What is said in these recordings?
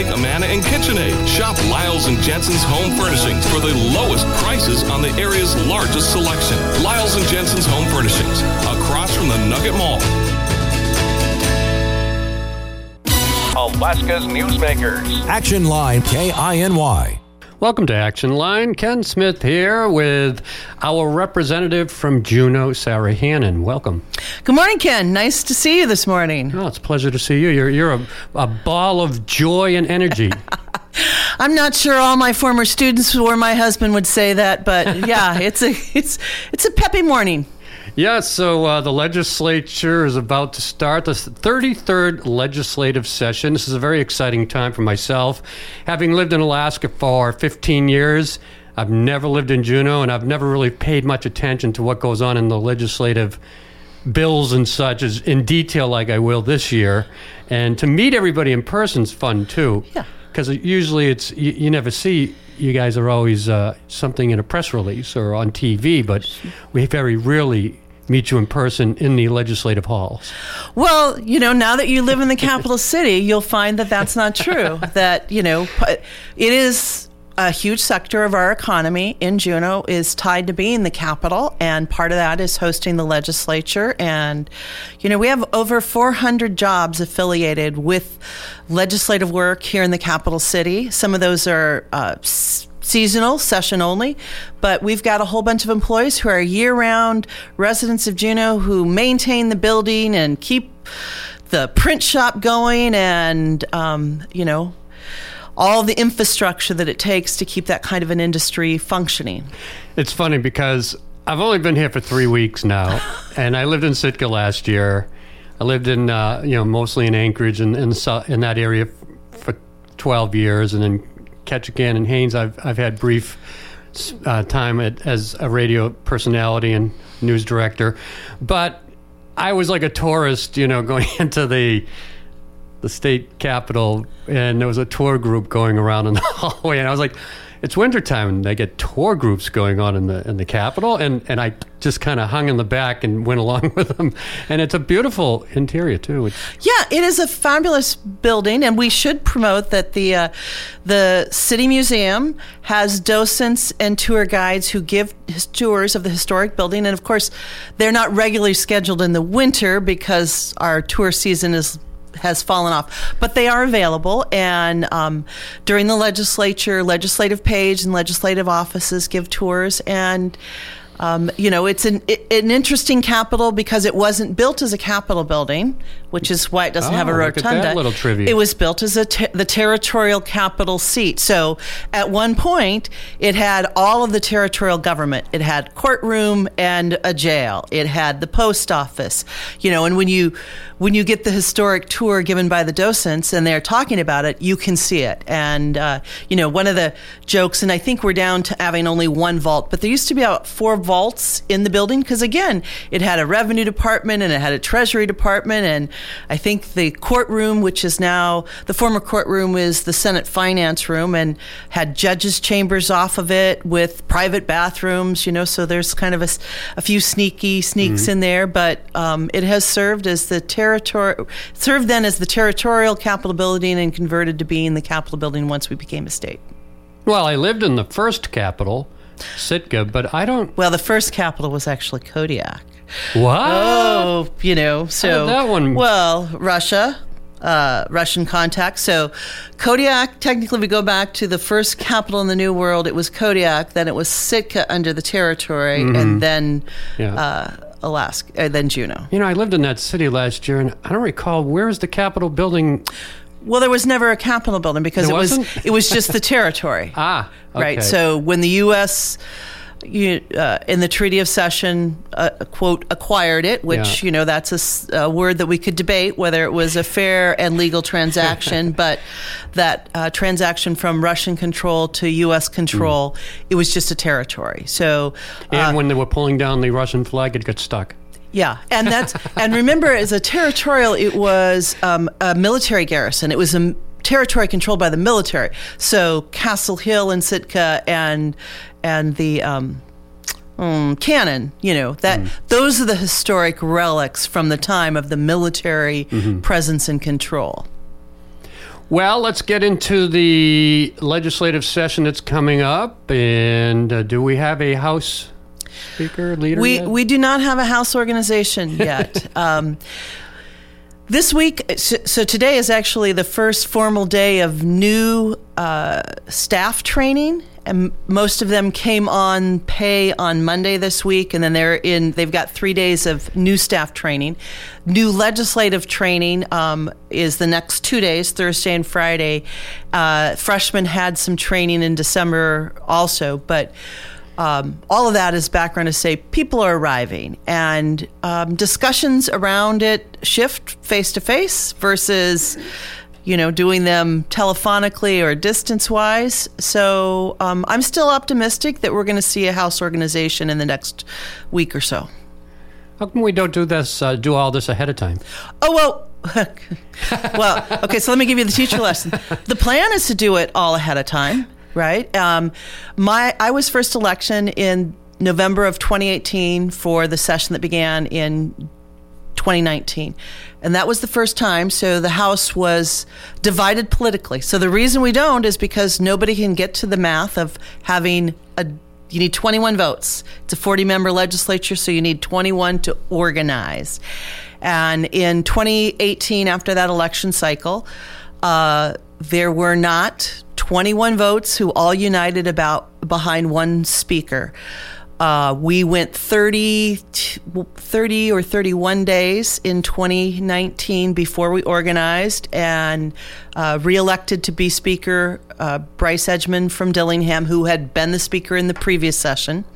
Egg, Amana, and KitchenAid. Shop Lyles and Jensen's Home Furnishings for the lowest prices on the area's largest selection. Lyles and Jensen's Home Furnishings, across from the Nugget Mall. Alaska's Newsmakers. Action Line KINY. Welcome to Action Line. Ken Smith here with our representative from Juneau, Sara Hannan. Welcome. Good morning, Ken. Nice to see you this morning. Oh, it's a pleasure to see you. You're, you're a, a ball of joy and energy. I'm not sure all my former students or my husband would say that, but yeah, it's a it's it's a peppy morning. Yeah, so uh, the legislature is about to start the 33rd legislative session. This is a very exciting time for myself. Having lived in Alaska for 15 years, I've never lived in Juneau, and I've never really paid much attention to what goes on in the legislative bills and such as in detail like I will this year. And to meet everybody in person is fun too. Yeah. Because usually it's you, you never see you guys are always uh, something in a press release or on TV, but we very rarely meet you in person in the legislative halls. Well, you know, now that you live in the capital city, you'll find that that's not true. that, you know, it is a huge sector of our economy in Juneau is tied to being the capital, and part of that is hosting the legislature. And, you know, we have over 400 jobs affiliated with legislative work here in the capital city. Some of those are uh, seasonal, session only, but we've got a whole bunch of employees who are year round residents of Juneau who maintain the building and keep the print shop going and, um, you know, all the infrastructure that it takes to keep that kind of an industry functioning. It's funny because I've only been here for three weeks now, and I lived in Sitka last year. I lived in, uh, you know, mostly in Anchorage and in, in that area for 12 years, and then Ketchikan and Haines, I've I've had brief uh, time at, as a radio personality and news director, but I was like a tourist, you know, going into the the state capitol, and there was a tour group going around in the hallway, and I was like, it's wintertime and they get tour groups going on in the in the Capitol and, and I just kind of hung in the back and went along with them and it's a beautiful interior too. It's- yeah it is a fabulous building and we should promote that the uh, the city museum has docents and tour guides who give tours of the historic building and of course they're not regularly scheduled in the winter because our tour season is has fallen off, but they are available. And um, during the legislature, legislative page and legislative offices give tours. And um, you know, it's an it, an interesting capital because it wasn't built as a capital building, which is why it doesn't oh, have a rotunda. little trivia. It was built as a te- the territorial capital seat. So at one point, it had all of the territorial government. It had courtroom and a jail. It had the post office. You know, and when you when you get the historic tour given by the docents and they're talking about it, you can see it. And uh, you know, one of the jokes, and I think we're down to having only one vault, but there used to be about four vaults in the building because again, it had a revenue department and it had a treasury department, and I think the courtroom, which is now the former courtroom, is the Senate Finance Room, and had judges' chambers off of it with private bathrooms. You know, so there's kind of a, a few sneaky sneaks Mm-hmm. in there, but um, it has served as the territory served then as the territorial Capitol building and converted to being the Capitol building once we became a state. well I lived in the first capital Sitka but I don't Well, the first capital was actually Kodiak. What Oh, you know, so did that one- Well, Russia, uh, Russian contact. So Kodiak. Technically, we go back to the first capital in the New World. It was Kodiak. Then it was Sitka under the territory, and then Mm-hmm. Yeah. uh, Alaska, uh, then Juneau. You know, I lived in that city last year, and I don't recall where is the Capitol building. Well, there was never a capital building because There it was wasn't? it was just the territory. Ah, Right. So when the U.S. You, uh, in the Treaty of Cession, uh, quote, acquired it, which, Yeah. you know, that's a word that we could debate whether it was a fair and legal transaction, but that uh, transaction from Russian control to U.S. control, it was just a territory. So, uh, and when they were pulling down the Russian flag, it got stuck. yeah, and that's and remember, as a territorial, it was um, a military garrison. It was a territory controlled by the military. So Castle Hill and Sitka and and the um, um, cannon. You know that those are the historic relics from the time of the military presence and control. Well, let's get into the legislative session that's coming up. And uh, do we have a House Speaker leader? We yet? we do not have a house organization yet. um, this week, so, so today is actually the first formal day of new uh, staff training, and most of them came on pay on Monday this week, and then they're in. They've got three days of new staff training. New legislative training um, is the next two days, Thursday and Friday. Uh, freshmen had some training in December also, but um, all of that is background to say people are arriving and um, discussions around it shift face to face versus you know doing them telephonically or distance wise so um, i'm still optimistic that we're going to see a house organization in the next week or so How come we don't do this? Uh, do all this ahead of time? Oh well. well, okay. So let me give you the teacher lesson. The plan is to do it all ahead of time, right? Um, my I was first election in November of 2018 for the session that began in 2019. And that was the first time. So the House was divided politically. So the reason we don't is because nobody can get to the math of having a you need 21 votes. It's a 40 member legislature, so you need 21 to organize. And in 2018, after that election cycle, uh, there were not 21 votes who all united about behind one speaker. Uh, we went 30, 30 or 31 days in 2019 before we organized and uh, reelected to be Speaker uh, Bryce Edgmon from Dillingham, who had been the Speaker in the previous session.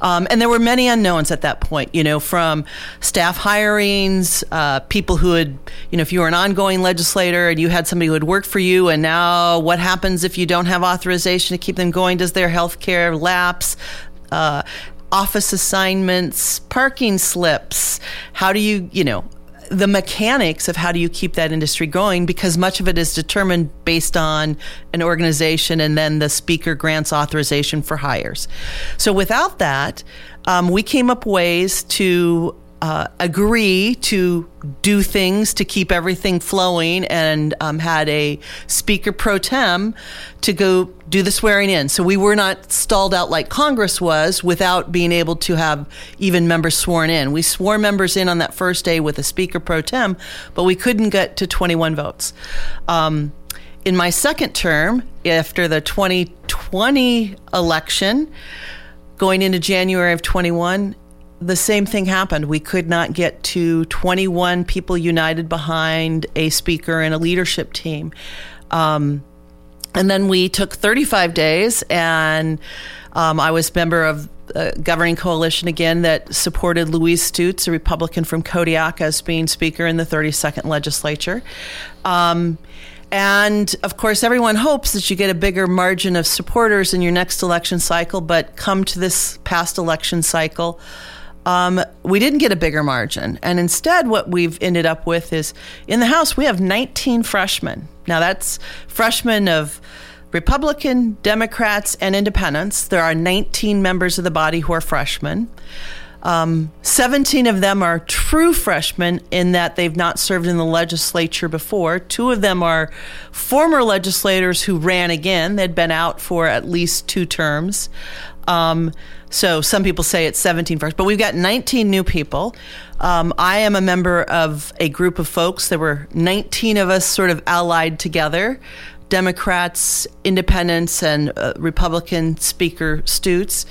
Um, and there were many unknowns at that point, you know, from staff hirings, uh, people who had, you know, if you were an ongoing legislator and you had somebody who had worked for you, and now what happens if you don't have authorization to keep them going? Does their health care lapse? Uh, office assignments, parking slips. How do you, you know, the mechanics of how do you keep that industry going because much of it is determined based on an organization and then the speaker grants authorization for hires. So without that, um, we came up ways to uh, agree to do things to keep everything flowing and um, had a speaker pro tem to go do the swearing in. So we were not stalled out like Congress was without being able to have even members sworn in. We swore members in on that first day with a speaker pro tem, but we couldn't get to 21 votes. Um, in my second term, after the 2020 election, going into January of 21, the same thing happened. We could not get to 21 people united behind a speaker and a leadership team. Um, and then we took 35 days, and um, I was member of a governing coalition again that supported Louise Stutes, a Republican from Kodiak, as being speaker in the 32nd legislature. Um, and of course, everyone hopes that you get a bigger margin of supporters in your next election cycle, but come to this past election cycle, um, we didn't get a bigger margin. And instead, what we've ended up with is in the House, we have 19 freshmen. Now, that's freshmen of Republican, Democrats, and independents. There are 19 members of the body who are freshmen. Um, 17 of them are true freshmen in that they've not served in the legislature before. Two of them are former legislators who ran again. They'd been out for at least two terms. Um, so some people say it's 17 first, but we've got 19 new people. Um, I am a member of a group of folks. There were 19 of us sort of allied together. Democrats, independents, and uh, Republican Speaker Stutes,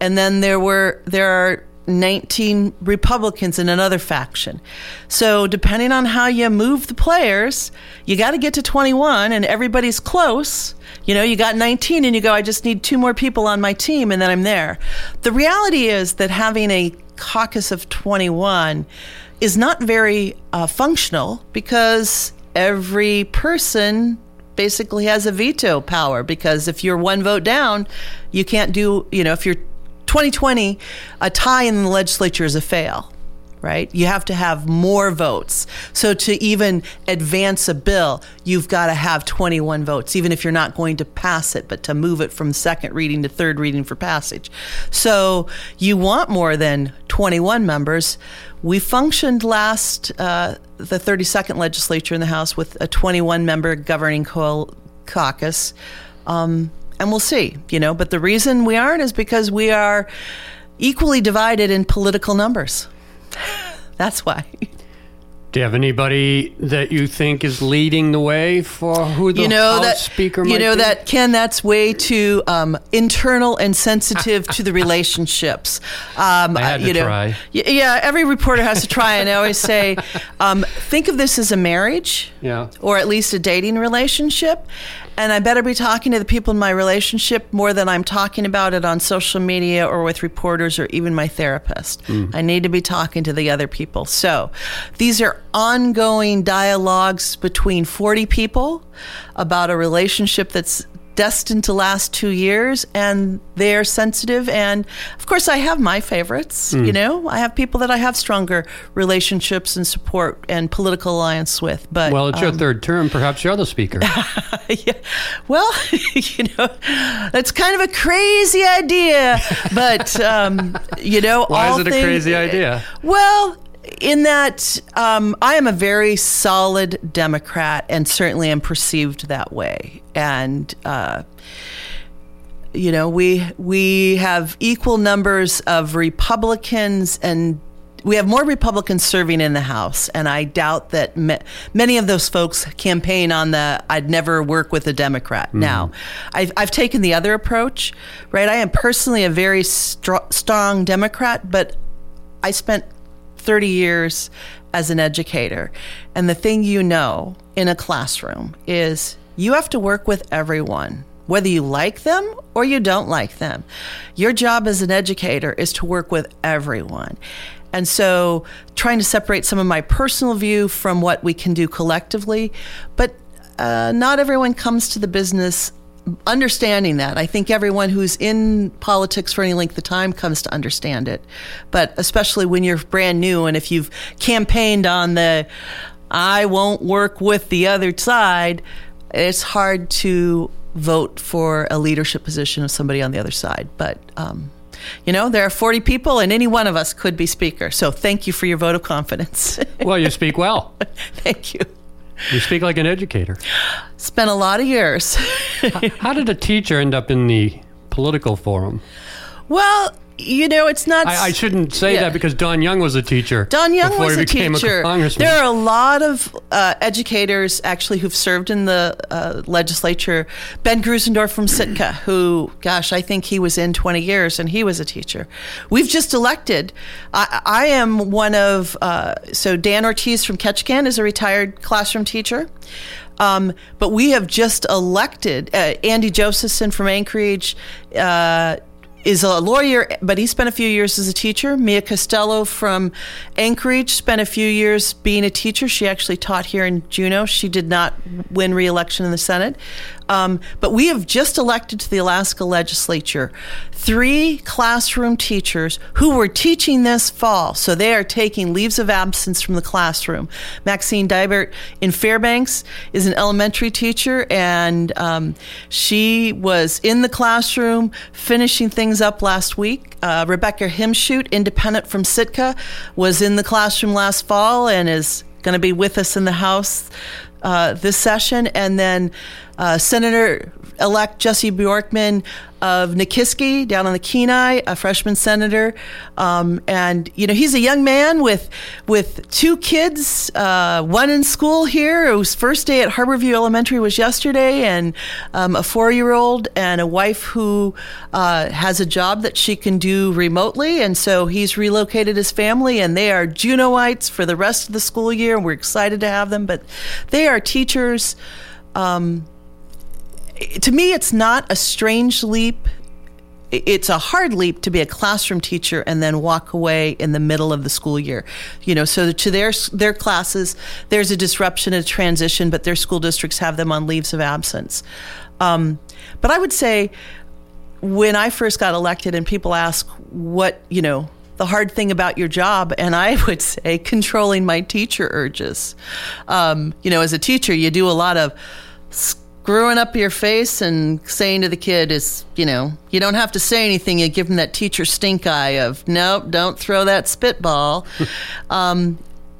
and then there were there are 19 Republicans in another faction. So, depending on how you move the players, you got to get to 21 and everybody's close. You know, you got 19 and you go, I just need two more people on my team and then I'm there. The reality is that having a caucus of 21 is not very uh, functional because every person basically has a veto power because if you're one vote down, you can't do, you know, if you're 2020, a tie in the legislature is a fail, right? You have to have more votes. So to even advance a bill, you've got to have 21 votes, even if you're not going to pass it, but to move it from second reading to third reading for passage. So you want more than 21 members. We functioned last uh, the 32nd legislature in the House with a 21 member governing caucus. Um, and we'll see, you know. But the reason we aren't is because we are equally divided in political numbers. That's why. Do you have anybody that you think is leading the way for who the you know House that Speaker you know be? that Ken. That's way too um, internal and sensitive to the relationships. Um, I had you to know, try. Yeah, every reporter has to try, and I always say, um, think of this as a marriage, Yeah. or at least a dating relationship. And I better be talking to the people in my relationship more than I'm talking about it on social media or with reporters or even my therapist. Mm. I need to be talking to the other people. So these are ongoing dialogues between 40 people about a relationship that's destined to last two years and they're sensitive and of course i have my favorites you know i have people that i have stronger relationships and support and political alliance with but Well, it's your um, third term. Perhaps you're the speaker. yeah. Well, you know, that's kind of a crazy idea, but um, you know, Why is it a crazy idea? Well, in that um, I am a very solid Democrat, and certainly am perceived that way, and. Uh, you know, we we have equal numbers of Republicans and we have more Republicans serving in the House, and I doubt that ma- many of those folks campaign on the "I'd never work with a Democrat." Now, I've, I've taken the other approach, right? I am personally a very str- strong Democrat, but I spent 30 years as an educator. And the thing you know in a classroom is you have to work with everyone, whether you like them or you don't like them. Your job as an educator is to work with everyone. And so trying to separate some of my personal view from what we can do collectively, but uh, not everyone comes to the business understanding that. I think everyone who's in politics for any length of time comes to understand it. But especially when you're brand new and if you've campaigned on the I won't work with the other side, it's hard to vote for a leadership position of somebody on the other side. But, um, you know, there are 40 people and any one of us could be speaker. So thank you for your vote of confidence. well, you speak well. thank you. You speak like an educator. Spent a lot of years. How did a teacher end up in the political forum? well, you know, it's not. I, I shouldn't say Yeah. that because Don Young was a teacher. Don Young before was he a became teacher. A there are a lot of uh, educators actually who've served in the uh, legislature. Ben Grussendorf from Sitka, who, gosh, I think he was in 20 years and he was a teacher. We've just elected. I, I am one of, uh, so Dan Ortiz from Ketchikan is a retired classroom teacher. Um, but we have just elected uh, Andy Josephson from Anchorage. Uh, is a lawyer, but he spent a few years as a teacher. Mia Costello from Anchorage spent a few years being a teacher. She actually taught here in Juneau. She did not win re-election in the Senate. Um, but we have just elected to the Alaska legislature three classroom teachers who were teaching this fall. So they are taking leaves of absence from the classroom. Maxine Dibert in Fairbanks is an elementary teacher, and um, she was in the classroom finishing things up last week. Uh, Rebecca Himschoot, independent from Sitka, was in the classroom last fall and is going to be with us in the House uh, this session. And then uh, Senator elect Jesse Bjorkman of Nikiski down on the Kenai, a freshman senator. Um, and, you know, he's a young man with, with two kids, uh, one in school here, whose first day at Harborview Elementary was yesterday, and um, a four year old, and a wife who uh, has a job that she can do remotely. And so he's relocated his family, and they are Juneauites for the rest of the school year. We're excited to have them, but they are teachers. Um, to me, it's not a strange leap. It's a hard leap to be a classroom teacher and then walk away in the middle of the school year. You know, so to their their classes, there's a disruption, a transition, but their school districts have them on leaves of absence. Um, but I would say, when I first got elected, and people ask what you know the hard thing about your job, and I would say controlling my teacher urges. Um, you know, as a teacher, you do a lot of screwing up your face and saying to the kid is, you know, you don't have to say anything. You give them that teacher stink eye of, nope, don't throw that spitball. um,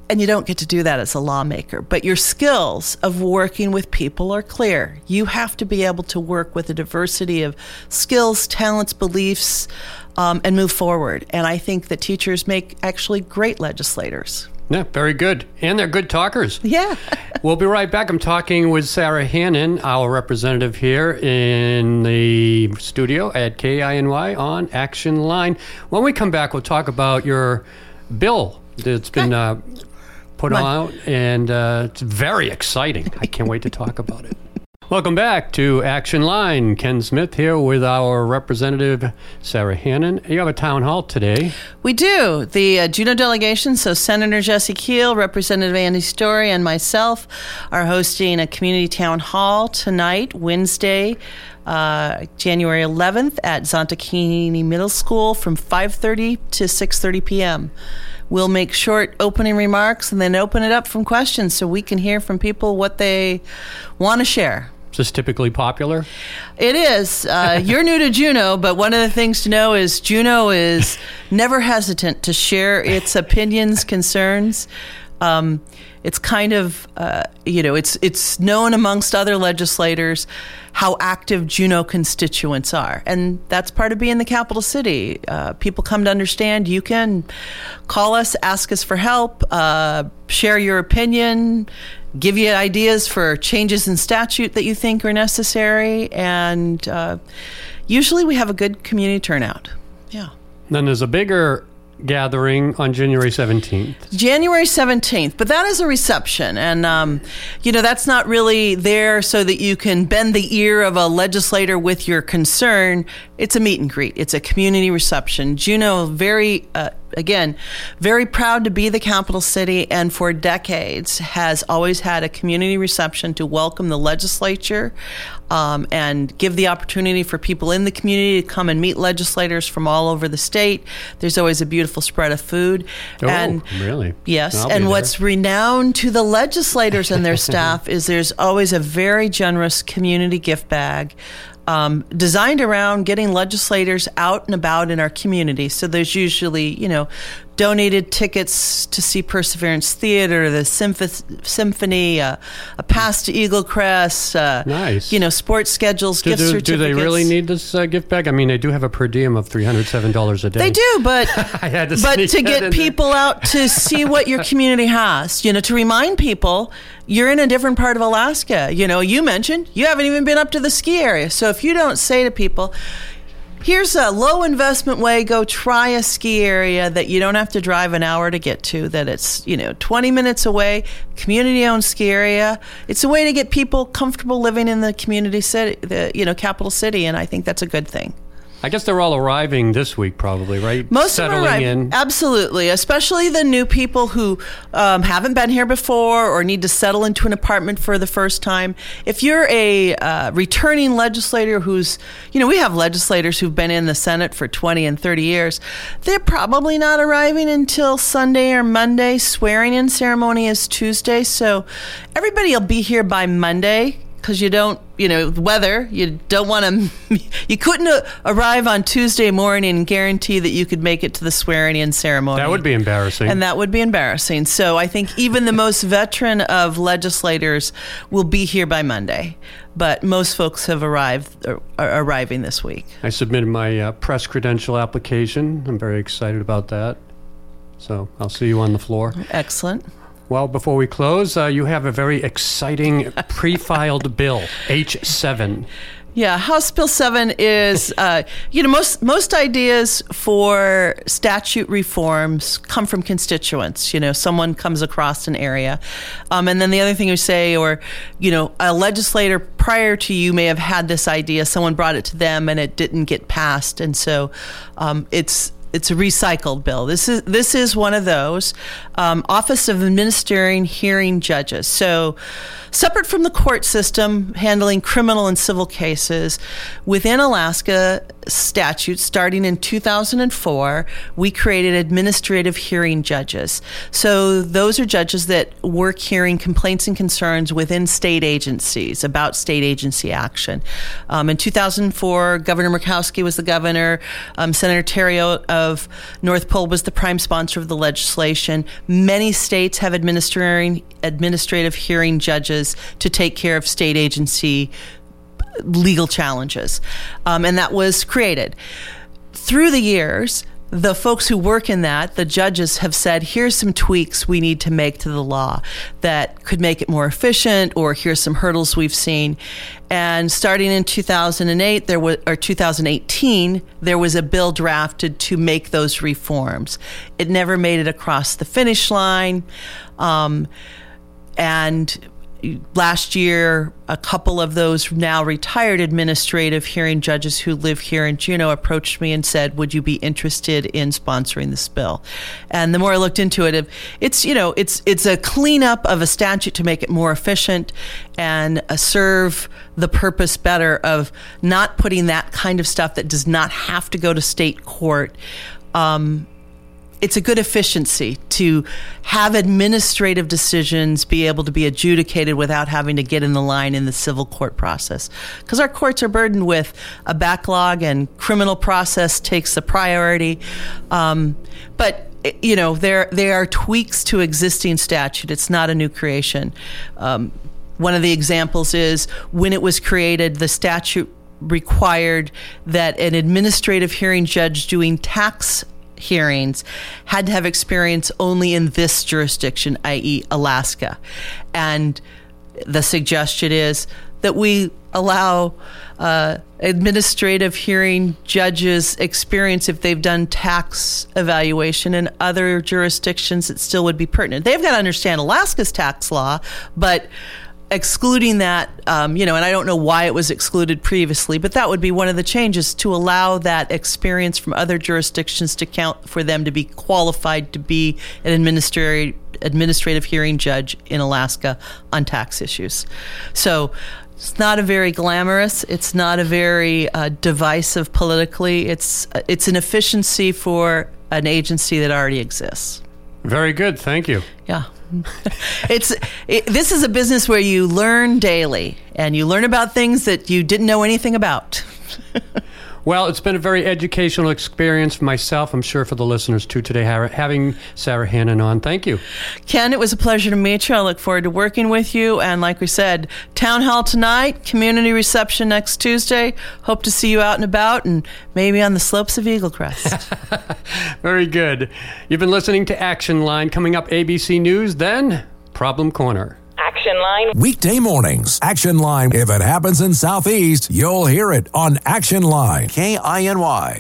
and you don't get to do that as a lawmaker. But your skills of working with people are clear. You have to be able to work with a diversity of skills, talents, beliefs, um, and move forward. And I think that teachers make actually great legislators. Yeah, very good. And they're good talkers. Yeah. we'll be right back. I'm talking with Sara Hannan, our representative here in the studio at KINY on Action Line. When we come back, we'll talk about your bill that's been uh, put out, and uh, it's very exciting. I can't wait to talk about it. Welcome back to Action Line. Ken Smith here with our representative, Sara Hannan. You have a town hall today. We do. The uh, Juneau delegation, so Senator Jesse Kiehl, Representative Andi Story, and myself are hosting a community town hall tonight, Wednesday, uh, January 11th at Dzantik'i Heeni Middle School from 5.30 to 6.30 p.m. We'll make short opening remarks and then open it up from questions so we can hear from people what they want to share. Is this typically popular? It is. Uh, you're new to Juneau, but one of the things to know is Juneau is never hesitant to share its opinions, concerns. Um, it's kind of, uh, you know, it's it's known amongst other legislators how active Juneau constituents are, and that's part of being the capital city. Uh, people come to understand. You can call us, ask us for help, uh, share your opinion, give you ideas for changes in statute that you think are necessary, and uh, usually we have a good community turnout. Yeah. Then there's a bigger gathering on January 17th. January 17th, but that is a reception. And, um, you know, that's not really there so that you can bend the ear of a legislator with your concern. It's a meet and greet, it's a community reception. Juneau, very, uh, again, very proud to be the capital city and for decades has always had a community reception to welcome the legislature um, and give the opportunity for people in the community to come and meet legislators from all over the state. There's always a beautiful spread of food. Oh, and really? Yes, I'll and what's renowned to the legislators and their staff is there's always a very generous community gift bag. Um, designed around getting legislators out and about in our community. So there's usually, you know, donated tickets to see Perseverance Theater, the symph- symphony, uh, a pass to Eaglecrest, uh, Nice. you know, sports schedules, Do, gift do, certificates. do they really need this uh, gift bag? I mean, they do have a per diem of $307 a day. They do, but to but to get there. people out to see what your community has, you know, to remind people you're in a different part of Alaska. You know, you mentioned you haven't even been up to the ski area. So if you don't say to people, here's a low investment way, go try a ski area that you don't have to drive an hour to get to, that it's, you know, 20 minutes away, community owned ski area. It's a way to get people comfortable living in the community city, the, you know, capital city. And I think that's a good thing. I guess they're all arriving this week, probably, right? Most Settling of them are in. absolutely, especially the new people who um, haven't been here before or need to settle into an apartment for the first time. If you're a uh, returning legislator who's, you know, we have legislators who've been in the Senate for 20 and 30 years, they're probably not arriving until Sunday or Monday. Swearing in ceremony is Tuesday, so everybody will be here by Monday because you don't, you know, weather. You don't want to. You couldn't uh, arrive on Tuesday morning and guarantee that you could make it to the swearing-in ceremony. That would be embarrassing. and that would be embarrassing. So I think even the most veteran of legislators will be here by Monday, but most folks have arrived are, are arriving this week. I submitted my uh, press credential application. I'm very excited about that. So I'll see you on the floor. Excellent. Well, before we close, uh, you have a very exciting pre-filed bill, H7. Yeah, House Bill Seven is, uh, you know, most most ideas for statute reforms come from constituents. You know, someone comes across an area, um, and then the other thing you say, or you know, a legislator prior to you may have had this idea. Someone brought it to them, and it didn't get passed, and so um, it's it's a recycled bill. This is this is one of those um, Office of Administering Hearing Judges. So, separate from the court system handling criminal and civil cases within Alaska, statute, starting in 2004, we created administrative hearing judges. So those are judges that work hearing complaints and concerns within state agencies about state agency action. Um, in 2004, Governor Murkowski was the governor. Um, Senator Therriault of North Pole was the prime sponsor of the legislation. Many states have administering administrative hearing judges to take care of state agency legal challenges. Um, and that was created. Through the years, the folks who work in that, the judges have said, here's some tweaks we need to make to the law that could make it more efficient, or here's some hurdles we've seen. And starting in 2008, there was, or 2018, there was a bill drafted to make those reforms. It never made it across the finish line. Um, and last year, a couple of those now retired administrative hearing judges who live here in Juneau approached me and said, "Would you be interested in sponsoring this bill?" And the more I looked into it, it's you know it's it's a cleanup of a statute to make it more efficient and uh, serve the purpose better of not putting that kind of stuff that does not have to go to state court. Um, it's a good efficiency to have administrative decisions be able to be adjudicated without having to get in the line in the civil court process. Because our courts are burdened with a backlog and criminal process takes the priority. Um, but you know there there are tweaks to existing statute. It's not a new creation. Um, one of the examples is when it was created, the statute required that an administrative hearing judge doing tax hearings had to have experience only in this jurisdiction, i.e., Alaska. And the suggestion is that we allow uh, administrative hearing judges experience if they've done tax evaluation in other jurisdictions it still would be pertinent they've got to understand alaska's tax law but excluding that, um, you know, and I don't know why it was excluded previously, but that would be one of the changes to allow that experience from other jurisdictions to count for them to be qualified to be an administrative administrative hearing judge in Alaska on tax issues. So. It's not a very glamorous. It's not a very uh, divisive politically. It's it's an efficiency for an agency that already exists. Very good. Thank you. Yeah. it's it, this is a business where you learn daily and you learn about things that you didn't know anything about. Well, it's been a very educational experience for myself. I'm sure for the listeners too today, having Sara Hannan on. Thank you. Ken, it was a pleasure to meet you. I look forward to working with you. And like we said, town hall tonight, community reception next Tuesday. Hope to see you out and about and maybe on the slopes of Eaglecrest. very good. You've been listening to Action Line. Coming up, ABC News, then Problem Corner. Action Line. Weekday mornings. Action Line. If it happens in Southeast, you'll hear it on Action Line. K I N Y.